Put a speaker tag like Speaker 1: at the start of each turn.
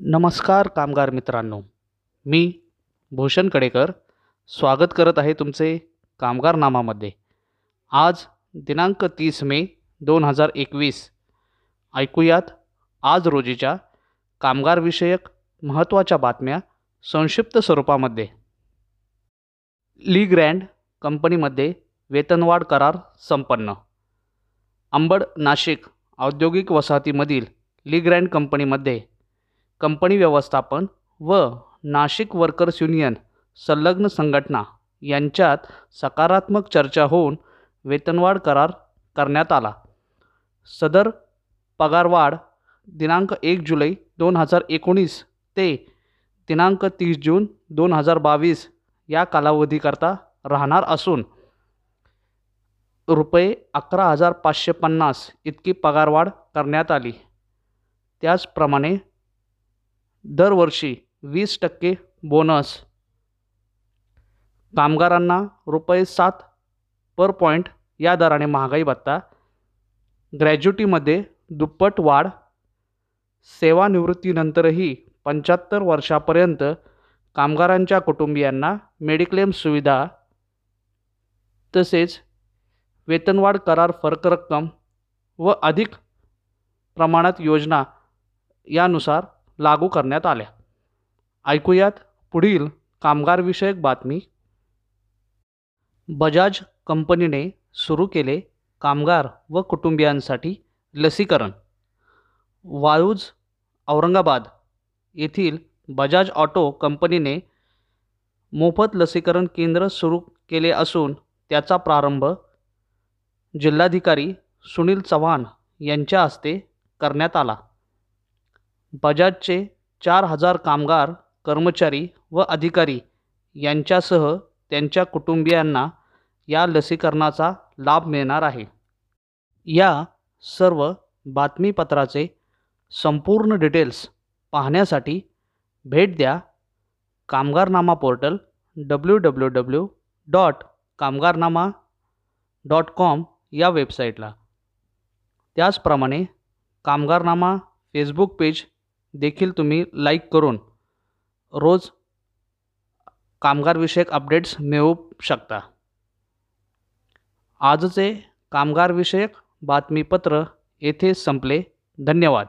Speaker 1: नमस्कार कामगार मित्रांनो. मी भूषण कडेकर स्वागत करत आहे तुमचे कामगार नामामध्ये आज दिनांक तीस मे दोन हजार एकवीस. ऐकूयात आज रोजीच्या कामगारविषयक महत्त्वाच्या बातम्या संक्षिप्त स्वरूपामध्ये. ली ग्रँड कंपनीमध्ये वेतनवाढ करार संपन्न. अंबड नाशिक औद्योगिक वसाहतीमधील ली ग्रँड कंपनीमध्ये कंपनी व्यवस्थापन व नाशिक वर्कर्स युनियन संलग्न संघटना यांच्यात सकारात्मक चर्चा होऊन वेतनवाढ करार करण्यात आला. सदर पगारवाढ दिनांक एक जुलै दोन हजार एकोणीस ते दिनांक तीस जून दोन हजार बावीस या कालावधीकरता राहणार असून रुपये अकरा हजार पाचशे पन्नास इतकी पगारवाढ करण्यात आली. त्याचप्रमाणे दरवर्षी वीस टक्के बोनस. कामगारांना रुपये सात पर पॉईंट या दराने महागाई भत्ता. ग्रॅज्युटीमध्ये दुप्पट वाढ. सेवानिवृत्तीनंतरही पंच्याहत्तर वर्षापर्यंत कामगारांच्या कुटुंबियांना मेडिक्लेम सुविधा तसेच वेतनवाढ करार फरक रक्कम व अधिक प्रमाणात योजना यानुसार लागू करण्यात आल्या. ऐकूयात पुढील कामगारविषयक बातमी. बजाज कंपनीने सुरू केले कामगार व कुटुंबियांसाठी लसीकरण. वाळूज औरंगाबाद येथील बजाज ऑटो कंपनीने मोफत लसीकरण केंद्र सुरू केले असून त्याचा प्रारंभ जिल्हाधिकारी सुनील चव्हाण यांच्या हस्ते करण्यात आला. बजाजचे चार हजार कामगार कर्मचारी व अधिकारी यांच्यासह त्यांच्या कुटुंबियांना या लसीकरणाचा लाभ मिळणार आहे. या सर्व बातमीपत्राचे संपूर्ण डिटेल्स पाहण्यासाठी भेट द्या Kamgarnama portal W W W dot Kamgarnama dot com या वेबसाईटला. त्याचप्रमाणे कामगारनामा फेसबुक पेज देखील तुम्ही लाईक करून रोज कामगारविषयक अपडेट्स मिळवू शकता. आजचे कामगारविषयक बातमीपत्र येथे संपले. धन्यवाद.